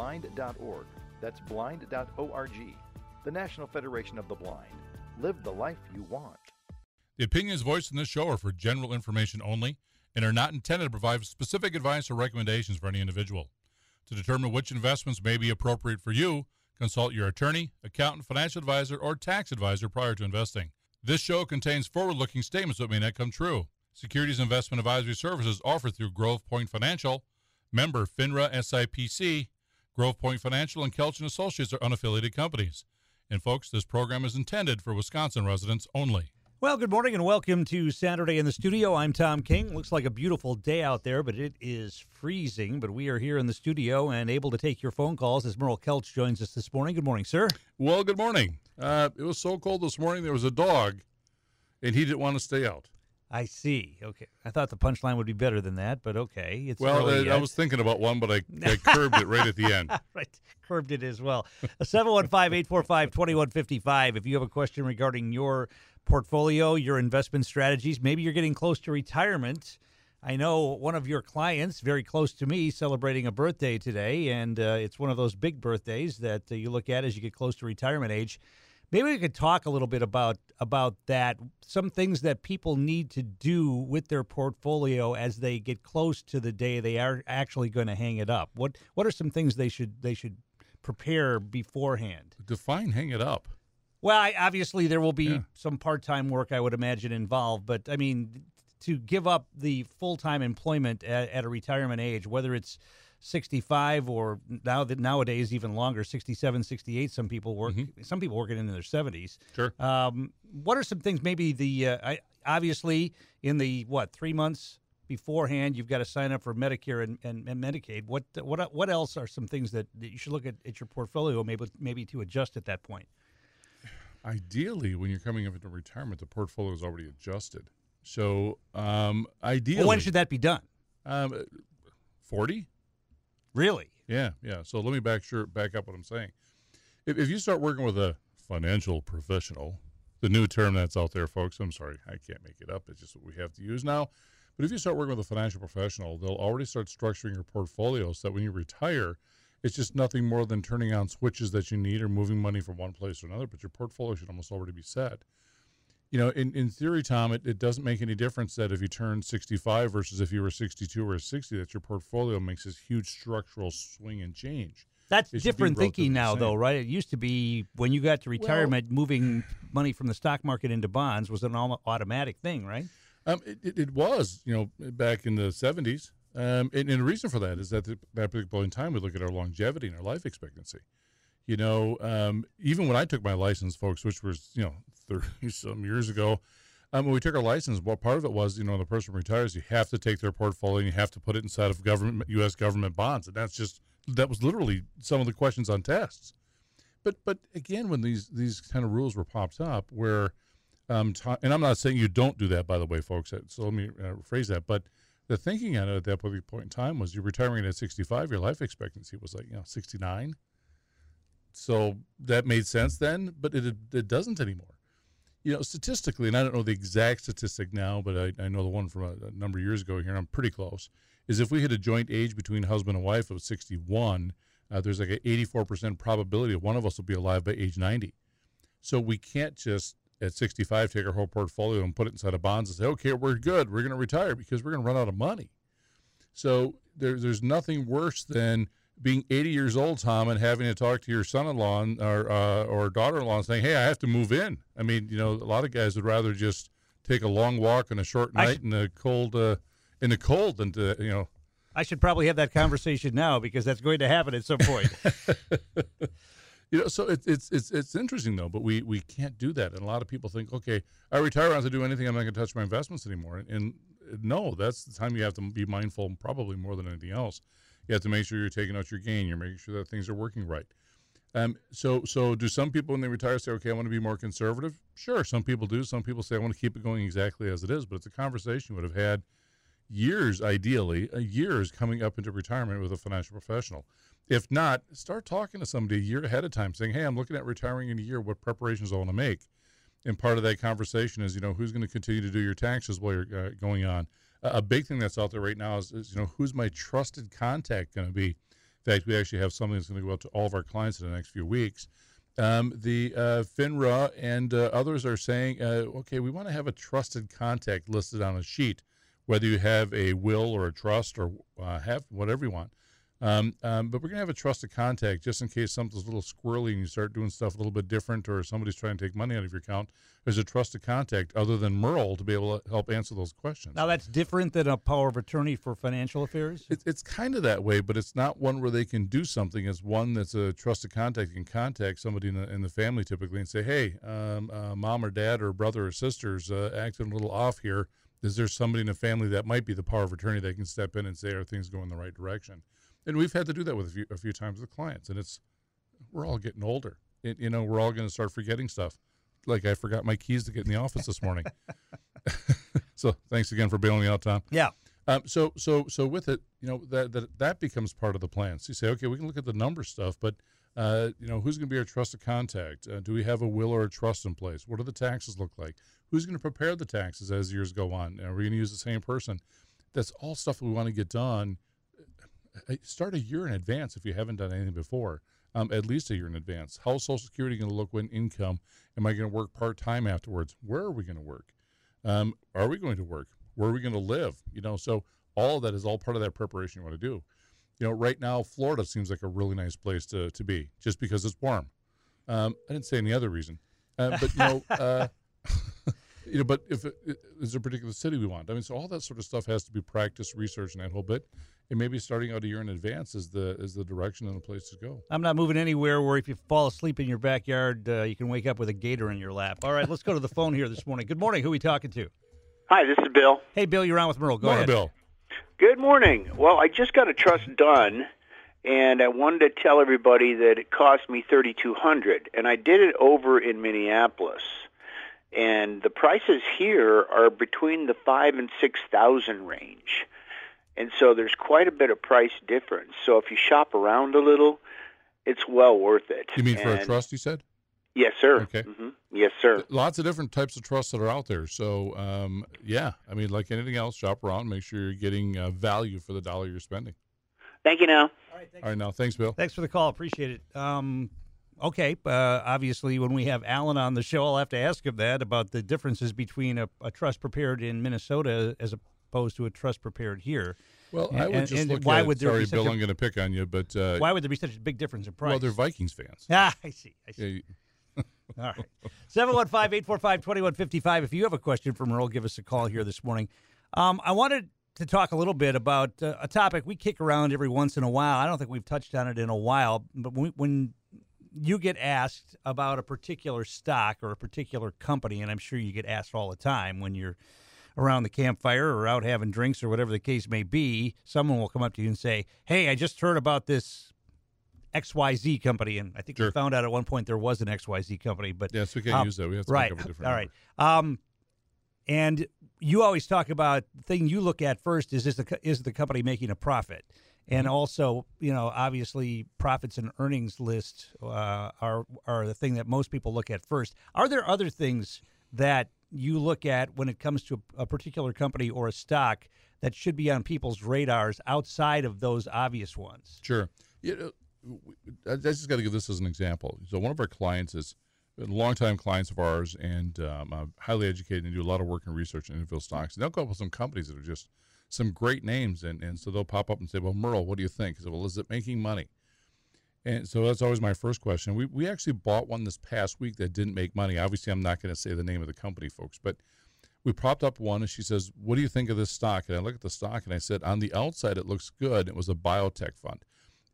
blind.org. That's blind.org. The National Federation of the Blind. Live the life you want. The opinions voiced in this show are for general information only and are not intended to provide specific advice or recommendations for any individual. To determine which investments may be appropriate for you, consult your attorney, accountant, financial advisor, or tax advisor prior to investing. This show contains forward looking statements that may not come true. Securities investment advisory services offered through Grove Point Financial, member FINRA SIPC. Grove Point Financial and Kelch and Associates are unaffiliated companies. And folks, this program is intended for Wisconsin residents only. Well, good morning and welcome to Saturday in the studio. I'm Tom King. Looks like a beautiful day out there, but it is freezing. But we are here in the studio and able to take your phone calls as Merle Kelch joins us this morning. Good morning, sir. Well, good morning. Uh, it was so cold this morning, there was a dog, and he didn't want to stay out. I see. Okay. I thought the punchline would be better than that, but okay. It's well, I, I was thinking about one, but I, I curbed it right at the end. right. Curbed it as well. 715 845 2155. If you have a question regarding your portfolio, your investment strategies, maybe you're getting close to retirement. I know one of your clients, very close to me, celebrating a birthday today, and uh, it's one of those big birthdays that uh, you look at as you get close to retirement age. Maybe we could talk a little bit about about that. Some things that people need to do with their portfolio as they get close to the day they are actually going to hang it up. What what are some things they should they should prepare beforehand? Define hang it up. Well, I, obviously there will be yeah. some part time work I would imagine involved, but I mean to give up the full time employment at, at a retirement age, whether it's 65 or now that nowadays even longer 67 68 some people work mm-hmm. some people working into their 70s sure. Um, what are some things maybe the uh, I, obviously in the what three months beforehand you've got to sign up for medicare and, and, and medicaid. What what what else are some things that, that you should look at at your portfolio maybe maybe to adjust at that point? Ideally when you're coming up into retirement the portfolio is already adjusted. So um, ideally well, when should that be done? Um, 40 Really? Yeah, yeah. So let me back sure back up what I'm saying. If, if you start working with a financial professional, the new term that's out there, folks. I'm sorry, I can't make it up. It's just what we have to use now. But if you start working with a financial professional, they'll already start structuring your portfolio so that when you retire, it's just nothing more than turning on switches that you need or moving money from one place to another. But your portfolio should almost already be set you know, in, in theory, Tom, it, it doesn't make any difference that if you turn 65 versus if you were 62 or 60, that your portfolio makes this huge structural swing and change. That's it different thinking now, though, right? It used to be when you got to retirement, well, moving money from the stock market into bonds was an automatic thing, right? Um, it, it, was, you know, back in the 70s. Um, and, and, the reason for that is that at that particular point in time, we look at our longevity and our life expectancy. You know, um, even when I took my license, folks, which was, you know, 30 some years ago. Um, when we took our license, well, part of it was, you know, the person retires, you have to take their portfolio and you have to put it inside of government, U.S. government bonds, and that's just that was literally some of the questions on tests. But but again, when these these kind of rules were popped up, where, um, t- and I'm not saying you don't do that, by the way, folks. So let me uh, rephrase that. But the thinking on it at that point in time was you're retiring at 65, your life expectancy was like you know 69. So that made sense then, but it it doesn't anymore you know, statistically, and I don't know the exact statistic now, but I, I know the one from a, a, number of years ago here, and I'm pretty close, is if we hit a joint age between husband and wife of 61, uh, there's like an 84% probability of one of us will be alive by age 90. So we can't just at 65 take our whole portfolio and put it inside of bonds and say, okay, we're good, we're going to retire because we're going to run out of money. So there, there's nothing worse than being 80 years old, Tom, and having to talk to your son-in-law or uh, or daughter-in-law and saying, "Hey, I have to move in." I mean, you know, a lot of guys would rather just take a long walk on a short night sh- in the cold uh, in the cold than to you know. I should probably have that conversation now because that's going to happen at some point. you know, so it's it's it's it's interesting though, but we we can't do that, and a lot of people think, okay, I retire, I don't have to do anything, I'm not going to touch my investments anymore, and, and no, that's the time you have to be mindful, probably more than anything else you have to make sure you're taking out your gain. You're making sure that things are working right. Um, so, so do some people when they retire say, "Okay, I want to be more conservative"? Sure, some people do. Some people say, "I want to keep it going exactly as it is." But it's a conversation you would have had years, ideally, uh, years coming up into retirement with a financial professional. If not, start talking to somebody a year ahead of time, saying, "Hey, I'm looking at retiring in a year. What preparations I want to make?" And part of that conversation is, you know, who's going to continue to do your taxes while you're uh, going on? A big thing that's out there right now is, is, you know who's my trusted contact going to be In fact, we actually have something that's going to go out to all of our clients in the next few weeks. Um, the uh, FINRA and uh, others are saying, uh, okay, we want to have a trusted contact listed on a sheet, whether you have a will or a trust or uh, have whatever you want. Um, um, but we're going to have a trusted contact just in case something's a little squirrely and you start doing stuff a little bit different or somebody's trying to take money out of your account. There's a trusted contact other than Merle to be able to help answer those questions. Now, that's different than a power of attorney for financial affairs? It, it's kind of that way, but it's not one where they can do something. It's one that's a trusted contact. You can contact somebody in the, in the family typically and say, hey, um, uh, mom or dad or brother or sister's uh, acting a little off here. Is there somebody in the family that might be the power of attorney that can step in and say, are things going the right direction? And we've had to do that with a few, a few times with clients and it's we're all getting older. It, you know we're all going to start forgetting stuff. Like i forgot my keys to get in the office this morning. So thanks again for bailing me out tom. Yeah. Um, so so so with it you know that, that that becomes part of the plan. So you say okay we can look at the number stuff but uh, you know who's going to be our trusted contact? Uh, do we have a will or a trust in place? What do the taxes look like? Who's going to prepare the taxes as years go on? Are we going to use the same person? That's all stuff we want to get done start a year in advance if you haven't done anything before. Um, at least a year in advance. How's Social Security going to look when income? Am I going to work part time afterwards? Where are we going to work? Um, are we going to work? Where are we going to live? You know, so all of that is all part of that preparation you want to do. You know, right now Florida seems like a really nice place to to be, just because it's warm. Um, I didn't say any other reason, uh, but you know, uh, you know, but if it, is there a particular city we want? I mean, so all that sort of stuff has to be practiced, research, and that whole bit and maybe starting out a year in advance is the is the direction and the place to go. I'm not moving anywhere where if you fall asleep in your backyard, uh, you can wake up with a gator in your lap. All right, let's go to the phone here this morning. Good morning. Who are we talking to? Hi, this is Bill. Hey, Bill, you're on with Merle. Go morning, ahead. Bill. Good morning. Well, I just got a trust done, and I wanted to tell everybody that it cost me thirty two hundred, and I did it over in Minneapolis. And the prices here are between the five and six thousand range. And so there's quite a bit of price difference. So if you shop around a little, it's well worth it. You mean for a trust, you said? Yes, sir. Okay. Mm-hmm. Yes, sir. Lots of different types of trusts that are out there. So, um, yeah, I mean, like anything else, shop around, make sure you're getting uh, value for the dollar you're spending. Thank you now. All right, All right, now, thanks, Bill. Thanks for the call. Appreciate it. Um, okay, uh, obviously, when we have Alan on the show, I'll have to ask him that about the differences between a, a trust prepared in Minnesota as opposed to a trust prepared here. Well, And- I would and- just and look why at. would there sorry, be such Bill, a- I'm going to pick on you, but uh, Why would there be such a big difference in price? well, they're Vikings fans. Ah, I see. I see. Yeah, you- All right. 715 845 2155. If you have a question for Merle, give us a call here this morning. Um, I wanted to talk a little bit about uh, a topic we kick around every once in a while. I don't think we've touched on it in a while, but when, when you get asked about a particular stock or a particular company, and I'm sure you get asked all the time when you're around the campfire or out having drinks or whatever the case may be, someone will come up to you and say, Hey, I just heard about this XYZ company. And I think we Sure. found out at one point there was an XYZ company, but yes, we can't Um, use that. We have to right. think of a different All right. Um, and you always talk about the thing you look at first is is the is the company making a profit, and Mm-hmm. also you know obviously profits and earnings list uh, are are the thing that most people look at first. Are there other things that you look at when it comes to a, particular company or a stock that should be on people's radars outside of those obvious ones? Sure. You know, w- I just got to give this as an example. So one of our clients is longtime clients of ours and um, uh, highly educated and do a lot of work and research in individual stocks. And they'll come up with some companies that are just some great names, and, and so they'll pop up and say, "Well, Merle, what do you think?" I said, "Well, is it making money?" And so that's always my first question. We we actually bought one this past week that didn't make money. Obviously, I'm not going to say the name of the company, folks, but we propped up one, and she says, "What do you think of this stock?" And I look at the stock, and I said, "On the outside, it looks good." It was a biotech fund,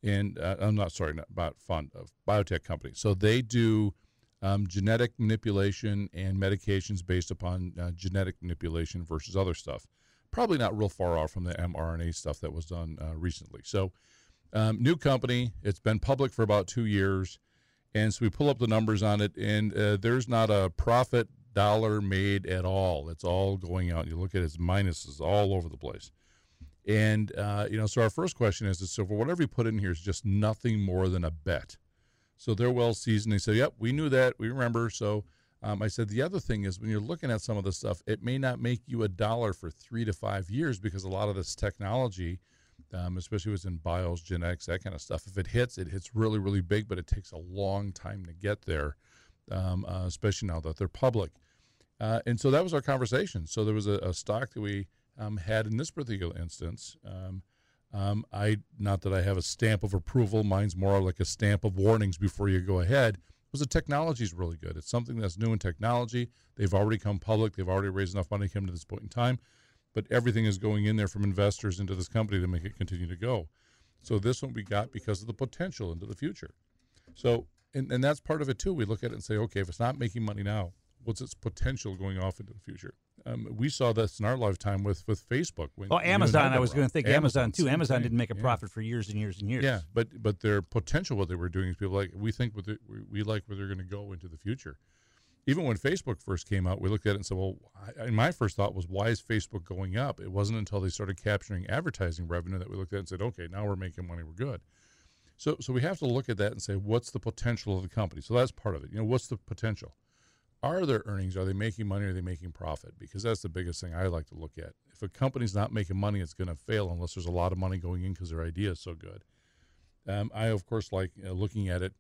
and uh, I'm not sorry, not about fund of biotech company. So they do um, genetic manipulation and medications based upon uh, genetic manipulation versus other stuff. Probably not real far off from the mRNA stuff that was done uh, recently. So, um, new company. It's been public for about two years, and so we pull up the numbers on it, and uh, there's not a profit dollar made at all. It's all going out. You look at it, it's minuses all over the place. And uh, you know, so our first question is: so for whatever you put in here is just nothing more than a bet. So they're well seasoned. They say, "Yep, we knew that. We remember." So um, I said, the other thing is when you're looking at some of this stuff, it may not make you a dollar for three to five years because a lot of this technology um, especially if it's in bios, genetics, that kind of stuff. If it hits, it hits really, really big, but it takes a long time to get there, um, uh, especially now that they're public. Uh, and so that was our conversation. So there was a, a stock that we um, had in this particular instance. Um, um, I not that I have a stamp of approval. Mine's more like a stamp of warnings before you go ahead. Was the technology is really good. It's something that's new in technology. They've already come public. They've already raised enough money to come to this point in time but everything is going in there from investors into this company to make it continue to go. So this one we got because of the potential into the future. So and, and that's part of it too. We look at it and say, okay, if it's not making money now, what's its potential going off into the future? Um, we saw this in our lifetime with with Facebook. When, oh, Amazon! I was going to think Amazon, Amazon too. Amazon didn't make a profit yeah. for years and years and years. Yeah, but but their potential, what they were doing is people like we think what we, we like where they're going to go into the future even when Facebook first came out, we looked at it and said, well, I, my first thought was, why is Facebook going up? It wasn't until they started capturing advertising revenue that we looked at and said, okay, now we're making money, we're good. So, so we have to look at that and say, what's the potential of the company? So that's part of it. You know, what's the potential? Are their earnings? Are they making money? Are they making profit? Because that's the biggest thing I like to look at. If a company's not making money, it's going to fail unless there's a lot of money going in because their idea is so good. Um, I, of course, like uh, looking at it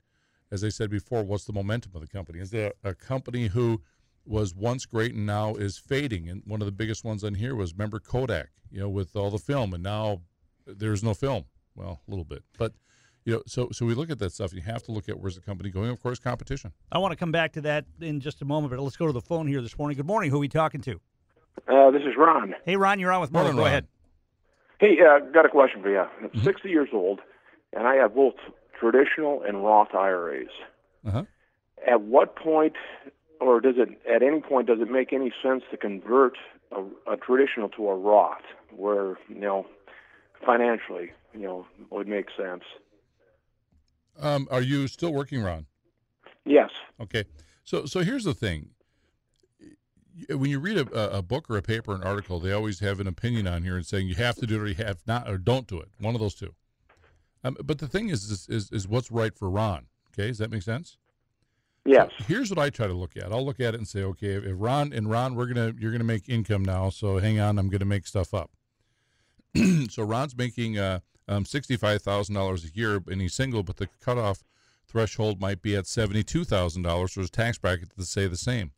as I said before, what's the momentum of the company? Is there a company who was once great and now is fading? And one of the biggest ones on here was remember Kodak, you know, with all the film, and now there's no film. Well, a little bit, but you know, so so we look at that stuff. You have to look at where's the company going. Of course, competition. I want to come back to that in just a moment, but let's go to the phone here this morning. Good morning. Who are we talking to? Uh, this is Ron. Hey, Ron, you're on with Morning. Go ahead. Hey, uh, got a question for you. I'm mm-hmm. 60 years old, and I have both traditional and Roth IRAs. Uh-huh. At what point, or does it at any point, does it make any sense to convert a, a traditional to a Roth, where you know financially, you know, would make sense? Um, are you still working, Ron? Yes. Okay. So, so here's the thing. When you read a, a book or a paper, or an article, they always have an opinion on here and saying you have to do it or you have not, or don't do it. One of those two. Um, but the thing is, is, is, is, what's right for Ron. Okay, does that make sense? Yes. So here's what I try to look at. I'll look at it and say, okay, if Ron and Ron, we're gonna you're gonna make income now. So hang on, I'm gonna make stuff up. so Ron's making uh, um, sixty five thousand dollars a year, and he's single, but the cutoff threshold might be at seventy two thousand dollars for his tax bracket to say the same.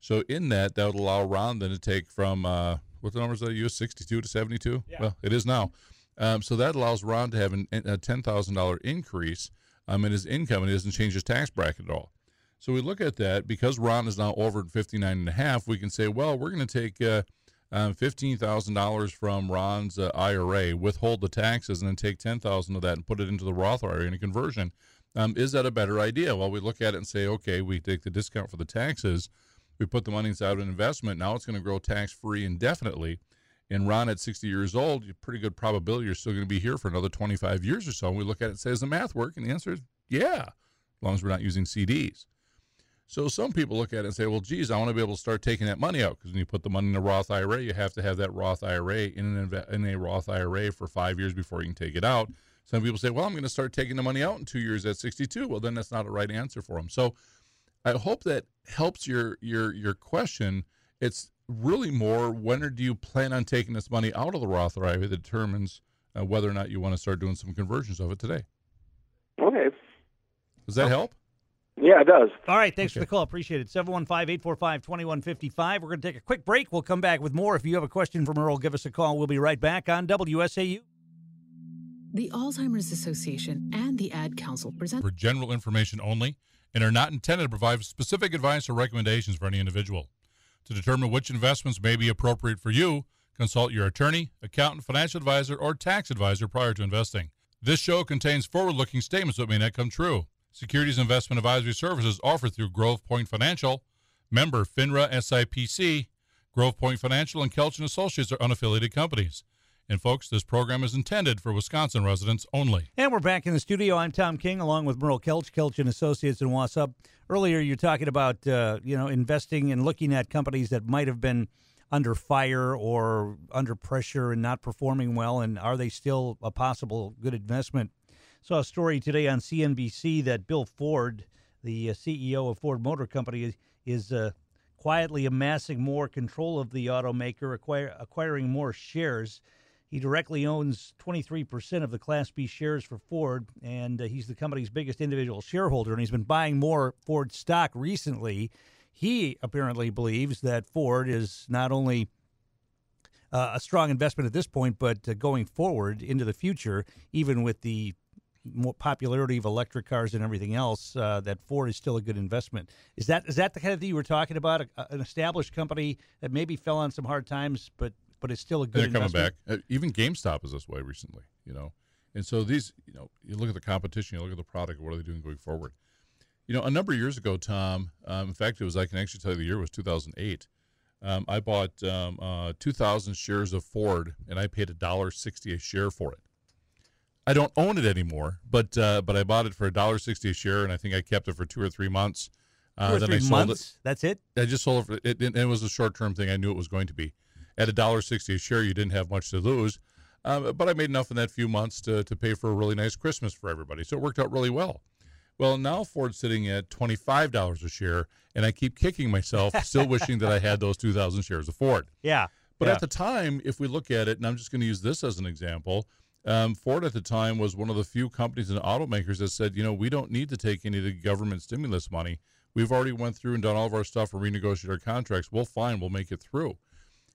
So in that, that would allow Ron then to take from uh, what the numbers that I use, sixty two to seventy two. Yeah. Well, it is now. Um, so that allows Ron to have an, a $10,000 increase um, in his income and it doesn't change his tax bracket at all. So we look at that because Ron is now over at 59 and a half, we can say, well, we're going to take uh, um, $15,000 from Ron's uh, IRA, withhold the taxes, and then take 10000 of that and put it into the Roth IRA in a conversion. Um, is that a better idea? Well, we look at it and say, okay, we take the discount for the taxes, we put the money inside of an investment. Now it's going to grow tax free indefinitely and Ron at 60 years old, pretty good probability you're still going to be here for another 25 years or so. And we look at it and say, does the math work? And the answer is, yeah, as long as we're not using CDs. So some people look at it and say, well, geez, I want to be able to start taking that money out because when you put the money in a Roth IRA, you have to have that Roth IRA in, an in a Roth IRA for five years before you can take it out. Some people say, well, I'm going to start taking the money out in two years at 62. Well, then that's not a right answer for them. So I hope that helps your your your question. It's really more when do you plan on taking this money out of the Roth IRA that determines uh, whether or not you want to start doing some conversions of it today. Okay. Does that help? Yeah, it does. All right. Thanks okay. for the call. Appreciate it. 715 845 2155. We're going to take a quick break. We'll come back with more. If you have a question for Merle, give us a call. We'll be right back on WSAU. The Alzheimer's Association and the Ad Council present for general information only and are not intended to provide specific advice or recommendations for any individual. To determine which investments may be appropriate for you, consult your attorney, accountant, financial advisor, or tax advisor prior to investing. This show contains forward looking statements that may not come true. Securities investment advisory services offered through Grove Point Financial, member FINRA SIPC. Grove Point Financial and Kelch Associates are unaffiliated companies. And folks, this program is intended for Wisconsin residents only. And we're back in the studio. I'm Tom King, along with Merle Kelch, Kelch and Associates in Wausau. Earlier, you're talking about uh, you know investing and looking at companies that might have been under fire or under pressure and not performing well, and are they still a possible good investment? Saw a story today on CNBC that Bill Ford, the uh, CEO of Ford Motor Company, is, is uh, quietly amassing more control of the automaker, acquire, acquiring more shares He directly owns 23% of the Class B shares for Ford, and uh, he's the company's biggest individual shareholder, and he's been buying more Ford stock recently. He apparently believes that Ford is not only uh, a strong investment at this point, but uh, going forward into the future, even with the popularity of electric cars and everything else, uh, that Ford is still a good investment. Is that is that the kind of thing you were talking about? A, an established company that maybe fell on some hard times, but but it's still a good. And they're investment? coming back. Uh, even GameStop is this way recently. You know, and so these, you know, you look at the competition, you look at the product. What are they doing going forward? You know, a number of years ago, Tom. Um, in fact, it was I can actually tell you the year was 2008. Um, I bought um, uh, 2,000 shares of Ford, and I paid a dollar sixty a share for it. I don't own it anymore, but uh, but I bought it for a dollar sixty a share, and I think I kept it for two or three months. Uh, two or then three I sold months. it. That's it. I just sold it. For, it, it, it was a short term thing. I knew it was going to be. At a dollar sixty a share, you didn't have much to lose, um, but I made enough in that few months to to pay for a really nice Christmas for everybody. So it worked out really well. Well, now Ford's sitting at twenty five dollars a share, and I keep kicking myself, still wishing that I had those two thousand shares of Ford. Yeah. But yeah. at the time, if we look at it, and I'm just going to use this as an example, um, Ford at the time was one of the few companies and automakers that said, you know, we don't need to take any of the government stimulus money. We've already went through and done all of our stuff and renegotiated our contracts. We'll fine. We'll make it through.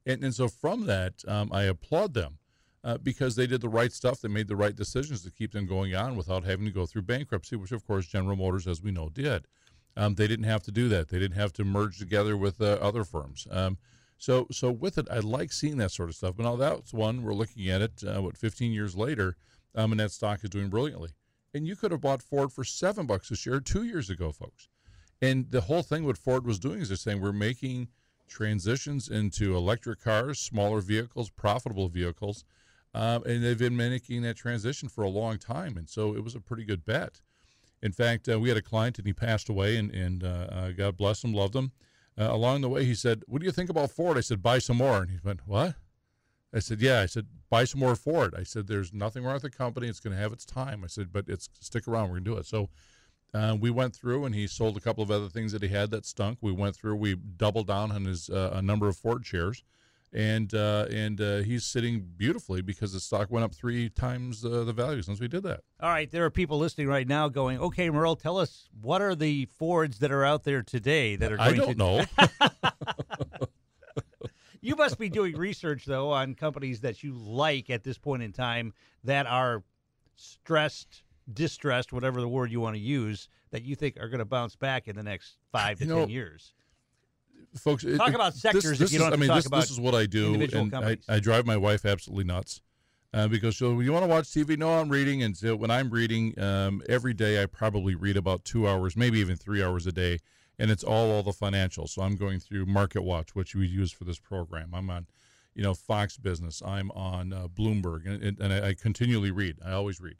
And, and so from that, um, I applaud them uh, because they did the right stuff. They made the right decisions to keep them going on without having to go through bankruptcy, which of course General Motors, as we know, did. Um, they didn't have to do that. They didn't have to merge together with uh, other firms. Um, so, so with it, I like seeing that sort of stuff. But now that's one we're looking at it. Uh, what 15 years later, um, and that stock is doing brilliantly. And you could have bought Ford for seven bucks a share two years ago, folks. And the whole thing what Ford was doing is they're saying we're making transitions into electric cars, smaller vehicles, profitable vehicles, um, and they've been making that transition for a long time. And so it was a pretty good bet. In fact, uh, we had a client and he passed away, and, and uh, uh, God bless him, loved him. Uh, along the way, he said, "What do you think about Ford?" I said, "Buy some more." And he went, "What?" I said, "Yeah." I said, "Buy some more Ford." I said, "There's nothing wrong with the company. It's going to have its time." I said, "But it's stick around. We're going to do it." So uh, we went through, and he sold a couple of other things that he had that stunk. We went through. We doubled down on his uh, a number of Ford shares, and uh, and uh, he's sitting beautifully because the stock went up three times uh, the value since we did that. All right, there are people listening right now going, "Okay, Merle, tell us what are the Fords that are out there today that are I don't to know. You must be doing research though on companies that you like at this point in time that are stressed, distressed, whatever the word you want to use, that you think are going to bounce back in the next five to You ten know, years. folks. Talk it- about this- sectors if you don't have I mean, talk this, about this is what I do, and I. I drive my wife absolutely nuts uh, because she'll. You want to watch TV? No, I'm reading, and so when I'm reading, um, every day I probably read about two hours, maybe even three hours a day, and it's all all the financials. So I'm going through Market Watch, which we use for this program. I'm on, you know, Fox Business. I'm on uh, Bloomberg, and, and, and I, I continually read. I always read.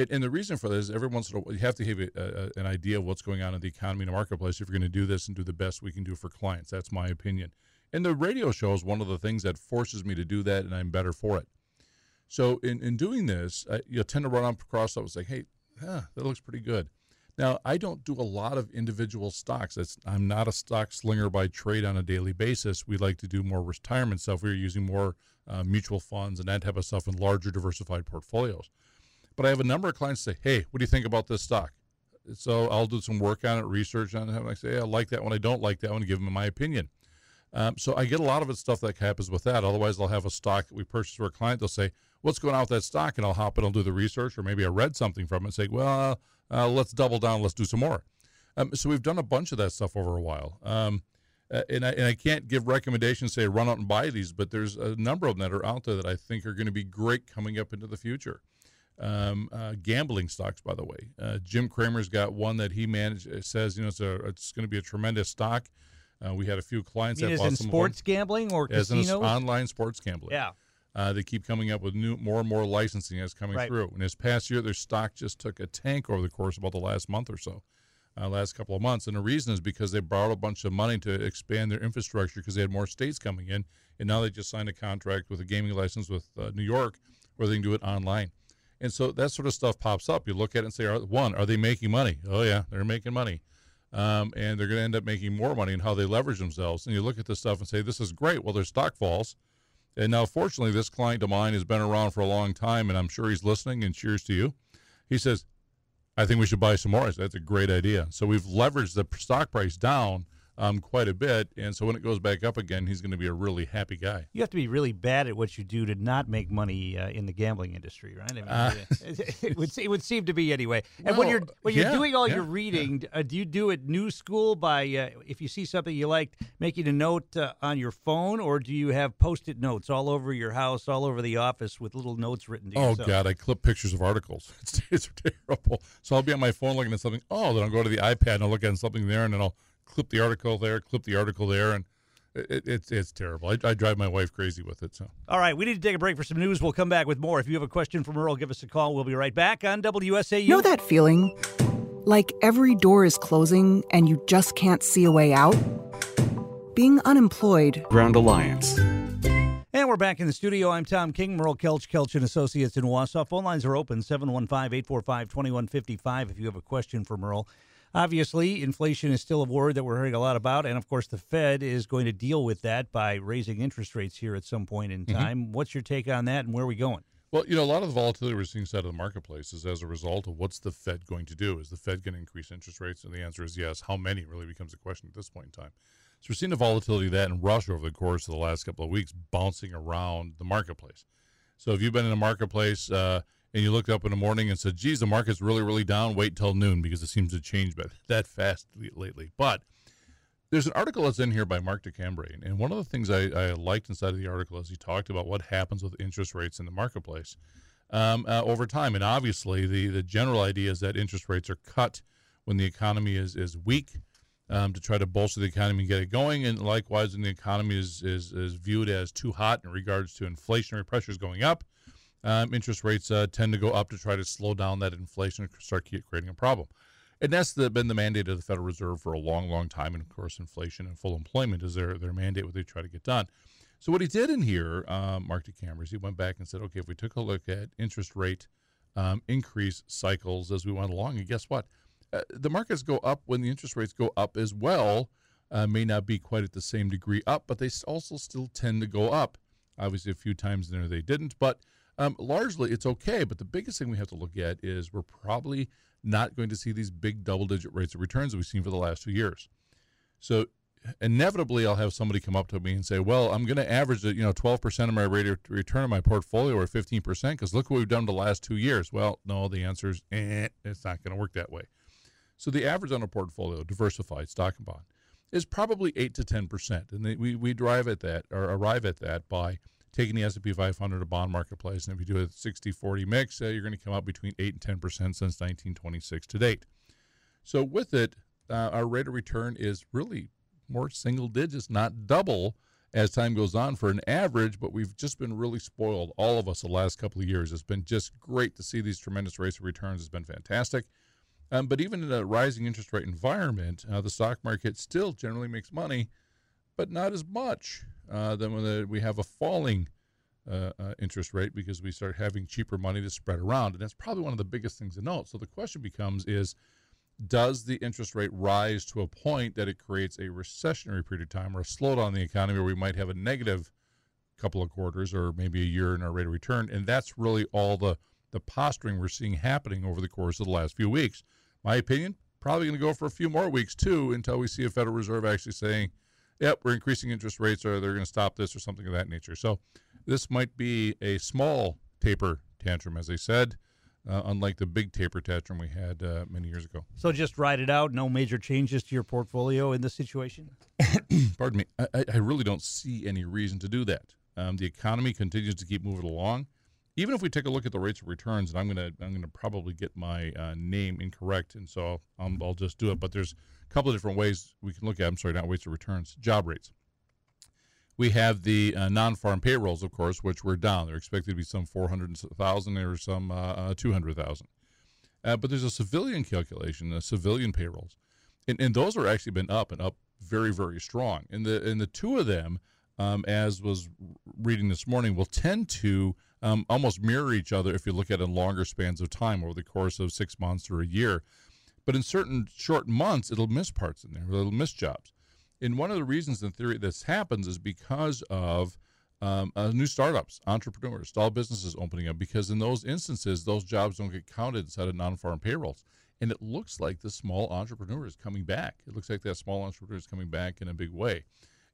It, and the reason for this is every once in a while you have to have a, a, an idea of what's going on in the economy and the marketplace if you're going to do this and do the best we can do for clients. That's my opinion. And the radio show is one of the things that forces me to do that, and I'm better for it. So in, in doing this, I, you tend to run up across stuff and say, hey, huh, that looks pretty good. Now, I don't do a lot of individual stocks. I'm not a stock slinger by trade on a daily basis. We like to do more retirement stuff. We're using more uh, mutual funds and that type of stuff in larger diversified portfolios. But I have a number of clients say, hey, what do you think about this stock? So I'll do some work on it, research on it. And I say, I like that one. I don't like that one. Give them my opinion. Um, so I get a lot of it stuff that happens with that. Otherwise, I'll have a stock that we purchase for a client. They'll say, "What's going on with that stock?" And I'll hop in, I'll do the research, or maybe I read something from it and say, "Well, uh, let's double down. Let's do some more." Um, so we've done a bunch of that stuff over a while. Um, uh, and, I, and I can't give recommendations, say run out and buy these, but there's a number of them that are out there that I think are going to be great coming up into the future. Um, uh, gambling stocks, by the way. Uh, Jim Cramer's got one that he managed. It says, you know, it's, a, it's going to be a tremendous stock. Uh, we had a few clients You that as bought in sports gambling or as in casinos? online sports gambling. yeah. Uh, they keep coming up with new, more and more licensing that's coming Right. through. And this past year, their stock just took a tank over the course of about the last month or so, uh, last couple of months. And the reason is because they borrowed a bunch of money to expand their infrastructure because they had more states coming in, and now they just signed a contract with a gaming license with uh, New York where they can do it online. And so that sort of stuff pops up. You look at it and say, one, are they making money? Oh yeah, they're making money. Um, and they're going to end up making more money in how they leverage themselves. And you look at this stuff and say, this is great. Well, their stock falls And now, fortunately, this client of mine has been around for a long time, and I'm sure he's listening. And cheers to you. He says, "I think we should buy some more." Said, That's a great idea. So we've leveraged the stock price down um, quite a bit. And so when it goes back up again, he's going to be a really happy guy. You have to be really bad at what you do to not make money uh, in the gambling industry, right? I mean, uh, it, would, it would seem to be anyway. And well, when you're when you're doing all yeah, your reading, yeah. uh, do you do it new school by uh, if you see something you like, making a note uh, on your phone, or do you have post-it notes all over your house, all over the office with little notes written? oh yourself? God, I clip pictures of articles. It's, it's terrible. So I'll be on my phone looking at something. Oh, then I'll go to the iPad and I'll look at something there, and then I'll clip the article there, clip the article there, and it, it's it's terrible. I, I, drive my wife crazy with it. So, all right, we need to take a break for some news. We'll come back with more. If you have a question for Merle, give us a call. We'll be right back on WSAU. Know that feeling, like every door is closing and you just can't see a way out. Being unemployed. Ground Alliance. And we're back in the studio. I'm Tom King, Merle Kelch, Kelch and Associates in Wausau. Phone lines are open 715 845 2155 if you have a question for Merle. Obviously, inflation is still a word that we're hearing a lot about. And of course, the Fed is going to deal with that by raising interest rates here at some point in mm-hmm. time. Mm-hmm. What's your take on that and where are we going? Well, you know, a lot of the volatility we're seeing out of the marketplace is as a result of what's the Fed going to do? Is the Fed going to increase interest rates? And the answer is yes. How many really becomes a question at this point in time. So we're seeing the volatility of that in Russia over the course of the last couple of weeks bouncing around the marketplace. So if you've been in a marketplace, uh, and you looked up in the morning and said, geez, the market's really, really down, wait till noon because it seems to change that fast lately. But there's an article that's in here by Mark DeCambre. And one of the things I, I liked inside of the article is he talked about what happens with interest rates in the marketplace um, uh, over time. And obviously, the, the general idea is that interest rates are cut when the economy is, is weak. Um, to try to bolster the economy and get it going, and likewise, when the economy is, is, is viewed as too hot in regards to inflationary pressures going up, um, interest rates uh, tend to go up to try to slow down that inflation and start creating a problem. And that's the, been the mandate of the Federal Reserve for a long, long time. And of course, inflation and full employment is their, their mandate, what they try to get done. So, what he did in here, um, Mark DeCambre, he went back and said, okay, if we took a look at interest rate um, increase cycles as we went along, and guess what? Uh, the markets go up when the interest rates go up as well. Uh, may not be quite at the same degree up, but they also still tend to go up. Obviously, a few times in there they didn't, but um, largely, it's okay. But the biggest thing we have to look at is we're probably not going to see these big double digit rates of returns that we've seen for the last two years. So inevitably, I'll have somebody come up to me and say, "Well, I'm going to average you know 12% of my rate of return on my portfolio or 15% because look what we've done the last two years." Well, no, the answer is eh, it's not going to work that way. So the average on a portfolio, diversified stock and bond, is probably eight to 10%, and we we drive at that or arrive at that by taking the S&P 500 to bond marketplace, and if you do a 60-40 mix, uh, you're going to come out between 8 and 10 percent since 1926 to date. So with it, uh, our rate of return is really more single digits, not double as time goes on for an average, but we've just been really spoiled, all of us, the last couple of years. It's been just great to see these tremendous rates of returns. It's been fantastic. Um, but even in a rising interest rate environment, uh, the stock market still generally makes money, but not as much uh, then when the, we have a falling uh, uh, interest rate because we start having cheaper money to spread around, and that's probably one of the biggest things to note. So the question becomes: Is does the interest rate rise to a point that it creates a recessionary period of time or a slowdown in the economy where we might have a negative couple of quarters or maybe a year in our rate of return? And that's really all the the posturing we're seeing happening over the course of the last few weeks. My opinion, probably going to go for a few more weeks too until we see a Federal Reserve actually saying yep, we're increasing interest rates or they're going to stop this or something of that nature. So this might be a small taper tantrum, as they said. Uh, unlike the big taper tantrum we had uh, many years ago. So just ride it out. No major changes to your portfolio in this situation. Pardon me. I, I, really don't see any reason to do that. Um, the economy continues to keep moving along. Even if we take a look at the rates of returns, and I'm gonna I'm gonna probably get my uh, name incorrect, and so I'll, I'll just do it. But there's a couple of different ways we can look at them. Sorry, not rates of returns, job rates. We have the uh, non-farm payrolls, of course, which were down. They're expected to be some 400,000 or some uh, uh 200,000. Uh, but there's a civilian calculation, the civilian payrolls, and, and those are actually been up and up very, very strong. And the and the two of them, um, as was reading this morning, will tend to um, almost mirror each other if you look at in longer spans of time over the course of six months or a year. But in certain short months, it'll miss parts in there, it'll miss jobs. And one of the reasons in theory this happens is because of um, uh, new startups, entrepreneurs, small businesses opening up because in those instances, those jobs don't get counted inside of non-farm payrolls. And it looks like the small entrepreneur is coming back. It looks like that small entrepreneur is coming back in a big way.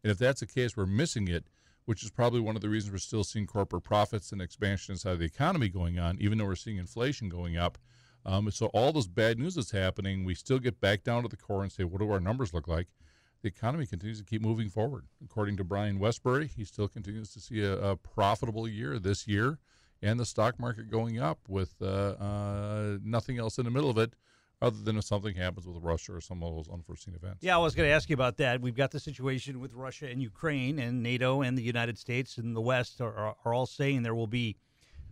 And if that's the case, we're missing it, which is probably one of the reasons we're still seeing corporate profits and expansion inside of the economy going on, even though we're seeing inflation going up. Um, so all this bad news that's happening, we still get back down to the core and say, what do our numbers look like? The economy continues to keep moving forward. According to Brian Wesbury, he still continues to see a, a profitable year this year, and the stock market going up with uh, uh, nothing else in the middle of it other than if something happens with Russia or some of those unforeseen events. Yeah, I was going to ask you about that. We've got the situation with Russia and Ukraine, and NATO and the United States and the West are, are, are all saying there will be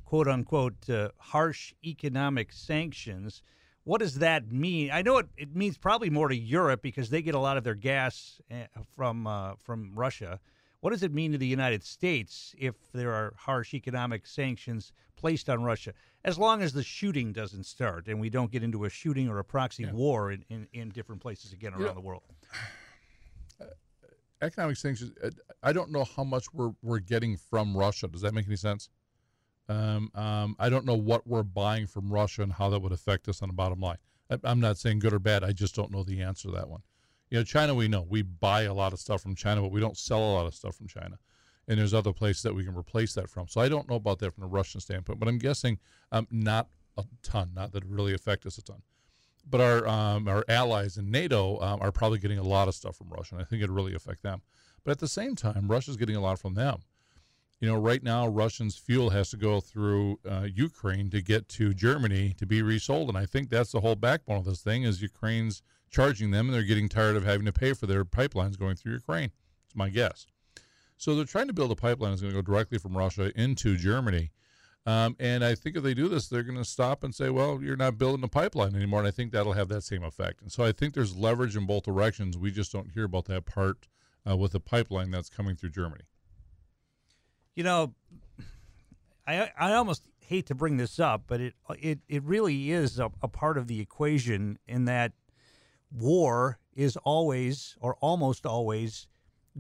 quote unquote uh, harsh economic sanctions. What does that mean? I know it, it means probably more to Europe because they get a lot of their gas eh, from uh, from Russia. What does it mean to the United States if there are harsh economic sanctions placed on Russia? As long as the shooting doesn't start and we don't get into a shooting or a proxy yeah. war in, in, in, different places again around yeah. the world. Uh, economic sanctions, uh, I don't know how much we're, we're getting from Russia. Does that make any sense? Um, um, I don't know what we're buying from Russia and how that would affect us on the bottom line. I, I'm not saying good or bad. I just don't know the answer to that one. You know, China, we know we buy a lot of stuff from China, but we don't sell a lot of stuff from China. And there's other places that we can replace that from. So I don't know about that from the Russian standpoint, but I'm guessing um, not a ton, not that really affect us a ton. But our um, our allies in NATO um, are probably getting a lot of stuff from Russia, and I think it really affect them. But at the same time, Russia's getting a lot from them. You know, right now, Russians' fuel has to go through uh, Ukraine to get to Germany to be resold, and I think that's the whole backbone of this thing is Ukraine's charging them, and they're getting tired of having to pay for their pipelines going through Ukraine. It's my guess. So they're trying to build a pipeline that's going to go directly from Russia into Germany. Um, and I think if they do this, they're going to stop and say, well, you're not building a pipeline anymore. And I think that'll have that same effect. And so I think there's leverage in both directions. We just don't hear about that part uh, with the pipeline that's coming through Germany. You know, I, I almost hate to bring this up, but it it, it really is a, a part of the equation in that war is always or almost always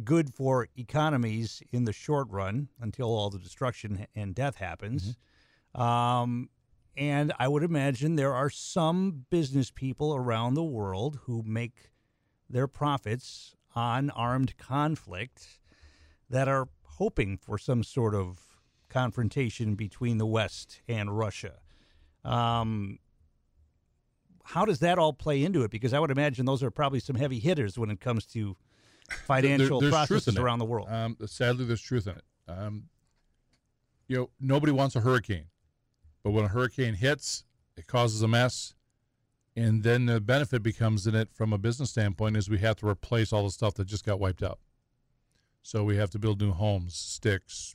good for economies in the short run until all the destruction and death happens. Mm-hmm. Um, and I would imagine there are some business people around the world who make their profits on armed conflict that are hoping for some sort of confrontation between the West and Russia. Um, how does that all play into it? Because I would imagine those are probably some heavy hitters when it comes to financial there, processes around the world. Um, sadly, there's truth in it. Um, you know, nobody wants a hurricane, but when a hurricane hits, it causes a mess, and then the benefit becomes in it from a business standpoint is we have to replace all the stuff that just got wiped out. So we have to build new homes, sticks,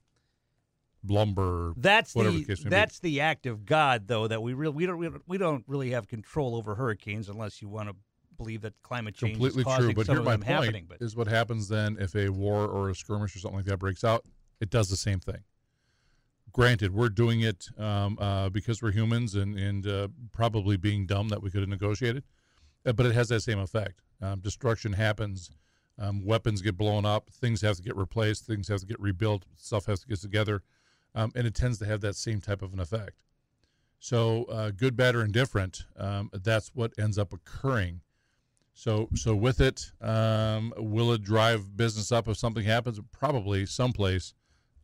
lumber. That's the, the that's be. the act of God, though. That we really we don't we don't really have control over hurricanes unless you want to believe that climate change completely is true. But here my point happening. But is what happens then if a war or a skirmish or something like that breaks out. It does the same thing. Granted, we're doing it um, uh, because we're humans and and uh, probably being dumb that we could have negotiated, uh, but it has that same effect. Um, destruction happens. Um, weapons get blown up. Things have to get replaced. Things have to get rebuilt. Stuff has to get together um, and it tends to have that same type of an effect. So, uh, good, bad, or indifferent, um, that's what ends up occurring. So, so with it, um, will it drive business up if something happens? Probably someplace.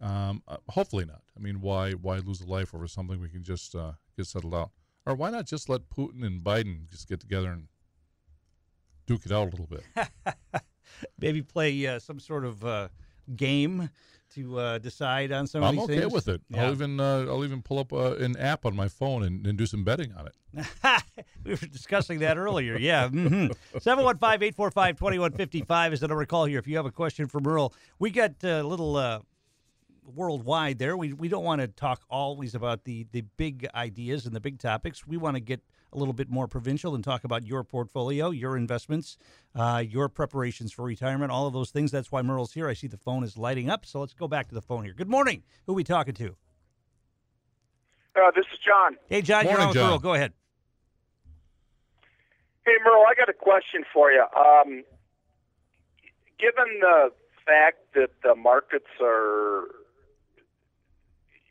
Um, uh, hopefully not. I mean, why why lose a life over something we can just uh, get settled out? Or why not just let Putin and Biden just get together and duke it out a little bit? Maybe play uh, some sort of uh, game to uh, decide on some I'm of these okay with it. Yeah. I'll even uh, I'll even pull up uh, an app on my phone and, and, do some betting on it. we were discussing that earlier. Yeah. Mm-hmm. 715-845-2155 is the number to call here if you have a question for Merle. We got a little uh, worldwide there. We we don't want to talk always about the the big ideas and the big topics. We want to get a little bit more provincial and talk about your portfolio, your investments, uh, your preparations for retirement, all of those things. That's why Merle's here. I see the phone is lighting up, so let's go back to the phone here. Good morning. Who are we talking to? Uh, this is John. Hey, John, morning, you're on with John. Merle. Go ahead. Hey, Merle, I got a question for you. Um, given the fact that the markets are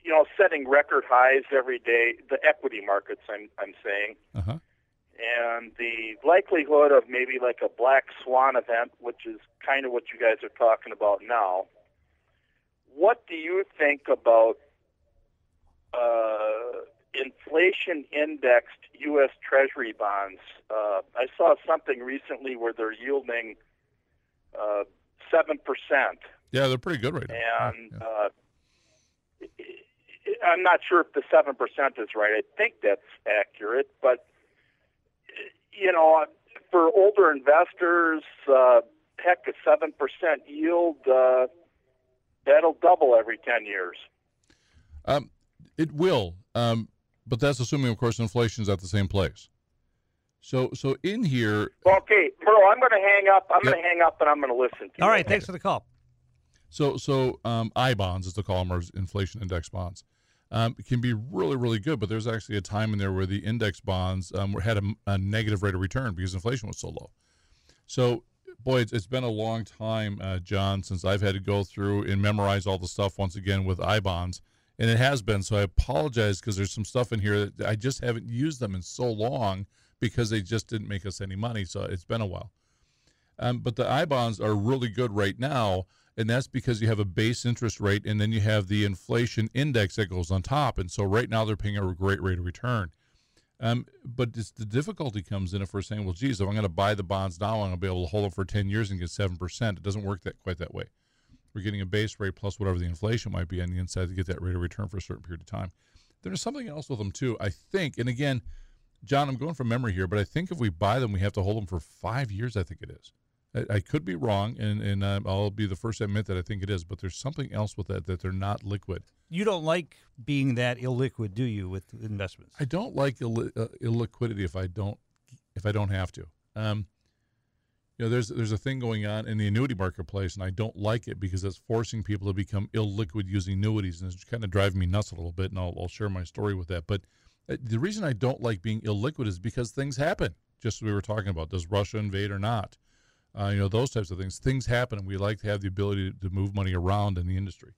you know, setting record highs every day. The equity markets, I'm I'm saying, uh-huh. and the likelihood of maybe like a black swan event, which is kind of what you guys are talking about now. What do you think about uh, inflation indexed U.S. Treasury bonds? Uh, I saw something recently where they're yielding uh, seven percent. Yeah, they're pretty good right now. And yeah. I'm not sure if the seven percent is right. I think that's accurate, but you know, for older investors, uh, heck, a seven percent yield uh, that'll double every ten years. Um, it will, um, but that's assuming, of course, inflation is at the same place. So, so in here. Okay, bro, I'm going to hang up. I'm yep. going to hang up, and I'm going to listen to you. All right, thanks for the call. So, so um, I bonds, is the call them, or inflation index bonds, um, can be really, really good. But there's actually a time in there where the index bonds um, had a, a, negative rate of return because inflation was so low. So, boy, it's, it's been a long time, uh, John, since I've had to go through and memorize all the stuff once again with I bonds, and it has been. So I apologize because there's some stuff in here that I just haven't used them in so long because they just didn't make us any money. So it's been a while. Um, but the I bonds are really good right now, and that's because you have a base interest rate and then you have the inflation index that goes on top. And so right now they're paying a great rate of return. Um, but the difficulty comes in if we're saying, well, geez, if I'm going to buy the bonds now, I'm going to be able to hold them for 10 years and get 7%. It doesn't work that quite that way. We're getting a base rate plus whatever the inflation might be on the inside to get that rate of return for a certain period of time. There's something else with them, too. I think, and again, John, I'm going from memory here, but I think if we buy them, we have to hold them for five years. I think it is. I, I could be wrong, and and uh, I'll be the first to admit that I think it is. But there's something else with that that they're not liquid. You don't like being that illiquid, do you, with investments? I don't like Ill- uh, illiquidity if I don't if I don't have to. Um, you know, there's there's a thing going on in the annuity marketplace, and I don't like it because it's forcing people to become illiquid using annuities, and it's kind of driving me nuts a little bit. And I'll, I'll share my story with that. But uh, the reason I don't like being illiquid is because things happen. Just as we were talking about, does Russia invade or not? Uh, you know, those types of things. Things happen, and we like to have the ability to, move money around in the industry.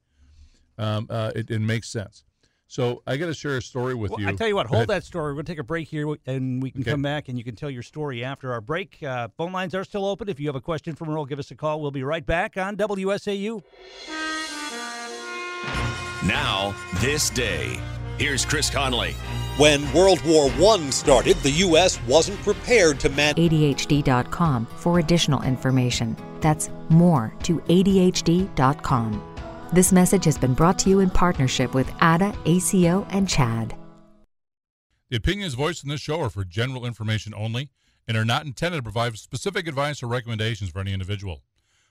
Um, uh, it, it, makes sense. So I got to share a story with well, you. I tell you what, hold that story. We're going to take a break here, and we can okay. come back and you can tell your story after our break. Uh, phone lines are still open. If you have a question for Merle, give us a call. We'll be right back on WSAU. Now, this day. Here's Chris Conley. When World War I started, the U.S. wasn't prepared to manage. ADHD.com for additional information. That's more to ADHD.com. This message has been brought to you in partnership with ADA, ACO, and CHAD. The opinions voiced in this show are for general information only and are not intended to provide specific advice or recommendations for any individual.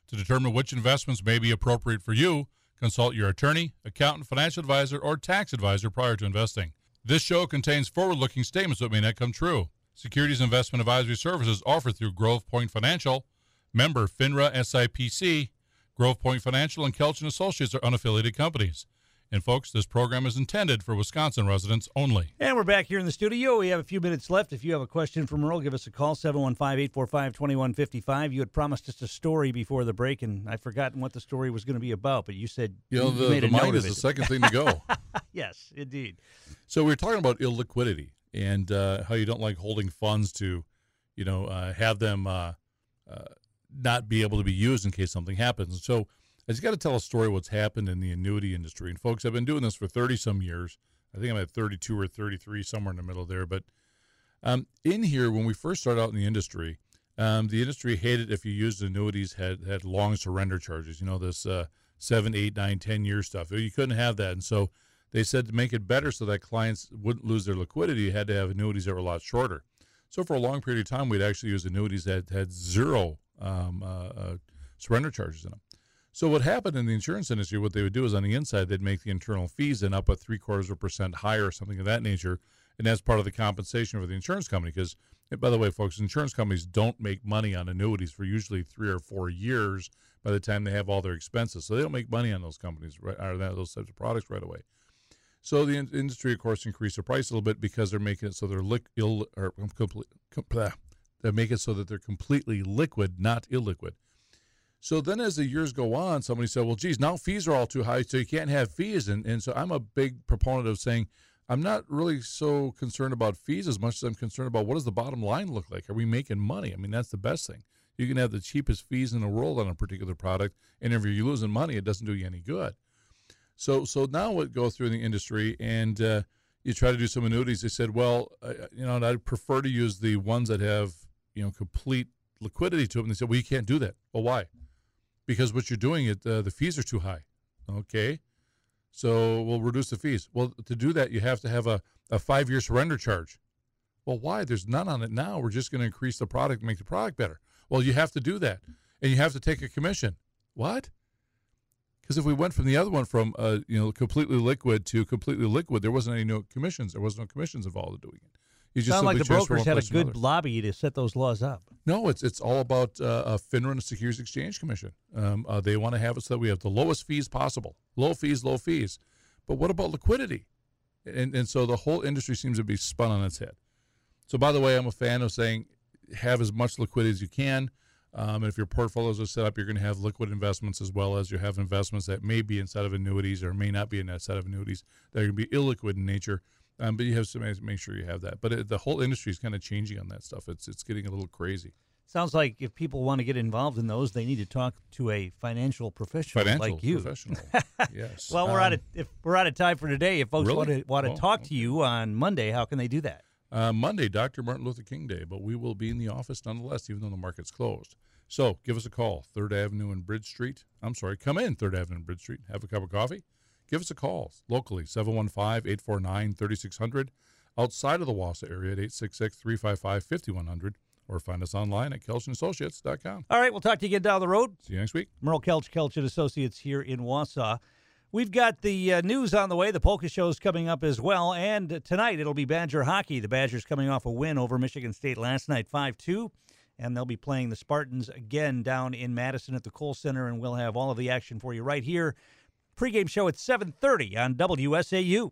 To determine which investments may be appropriate for you, consult your attorney, accountant, financial advisor, or tax advisor prior to investing. This show contains forward looking statements that may not come true. Securities investment advisory services offered through Grove Point Financial, member FINRA SIPC. Grove Point Financial and Kelch Associates are unaffiliated companies. And folks, this program is intended for Wisconsin residents only. And we're back here in the studio. We have a few minutes left. If you have a question for Merle, give us a call 715-845-2155. You had promised us a story before the break, and I'd forgotten what the story was going to be about. But you said you know the, the mind is the second thing to go. yes, indeed. So we are talking about illiquidity and uh, how you don't like holding funds to, you know, uh, have them uh, uh not be able to be used in case something happens. So I just got to tell a story what's happened in the annuity industry. And folks, I've been doing this for 30 some years. I think I'm at 32 or 33, somewhere in the middle there. But um, in here, when we first started out in the industry, um, the industry hated if you used annuities had had long surrender charges. You know this uh, seven, eight, nine, ten year stuff. You couldn't have that, and so they said to make it better so that clients wouldn't lose their liquidity, you had to have annuities that were a lot shorter. So for a long period of time, we'd actually use annuities that had zero um, uh, uh, surrender charges in them. So what happened in the insurance industry, what they would do is on the inside, they'd make the internal fees and up a three quarters of a percent higher, or something of that nature. And that's part of the compensation for the insurance company. Because, by the way, folks, insurance companies don't make money on annuities for usually three or four years by the time they have all their expenses. So they don't make money on those companies, right, or those types of products right away. So the in- industry, of course, increased the price a little bit because they're making it so they're li- ill or complete. Com- they make it so that they're completely liquid, not illiquid. So then, as the years go on, somebody said, "Well, geez, now fees are all too high, so you can't have fees." And and so I'm a big proponent of saying I'm not really so concerned about fees as much as I'm concerned about what does the bottom line look like. Are we making money? I mean, that's the best thing. You can have the cheapest fees in the world on a particular product, and if you're losing money, it doesn't do you any good. So so now what go through the industry and uh, you try to do some annuities. They said, well, uh, you know, I prefer to use the ones that have you know complete liquidity to them. They said, well, you can't do that. Well, why? Because what you're doing it uh, the fees are too high. Okay, so we'll reduce the fees. Well, to do that, you have to have a, a five year surrender charge. Well, why? There's none on it now. We're just going to increase the product, make the product better. Well, you have to do that, and you have to take a commission. What? Because if we went from the other one from uh, you know completely liquid to completely liquid, there wasn't any no commissions. There was no commissions involved in doing it. You just sound like the brokers had a good lobby to set those laws up. No, it's it's all about uh, a FINRA and a Securities Exchange Commission. Um, uh, they want to have it so that we have the lowest fees possible, low fees, low fees. But what about liquidity? And and so the whole industry seems to be spun on its head. So by the way, I'm a fan of saying have as much liquidity as you can. Um, and if your portfolios are set up, you're going to have liquid investments as well as you have investments that may be inside of annuities or may not be in that set of annuities that are going to be illiquid in nature. Um, but you have to make sure you have that. But it, the whole industry is kind of changing on that stuff. It's it's getting a little crazy. Sounds like if people want to get involved in those, they need to talk to a financial professional financial like you. Professional, yes. well, we're um, out of if we're out of time for today. If folks really? want to want to oh, talk okay. to you on Monday, how can they do that? Uh, Monday, Dr. Martin Luther King Day, but we will be in the office nonetheless, even though the market's closed. So give us a call, Third Avenue and Bridge Street. I'm sorry, come in Third Avenue and Bridge Street, have a cup of coffee. Give us a call locally, 715 849 3600 outside of the Wausau area at 866 355 5100 or find us online at kelchassociates.com. All right, we'll talk to you again down the road. See you next week. Merle Kelch, Kelch and Associates here in Wausau. We've got the uh, news on the way. The polka show's coming up as well. And tonight it'll be Badger hockey. The Badgers coming off a win over Michigan State last night, 5 2. And they'll be playing the Spartans again down in Madison at the Kohl Center. And we'll have all of the action for you right here. Pregame show at 7.30 on WSAU.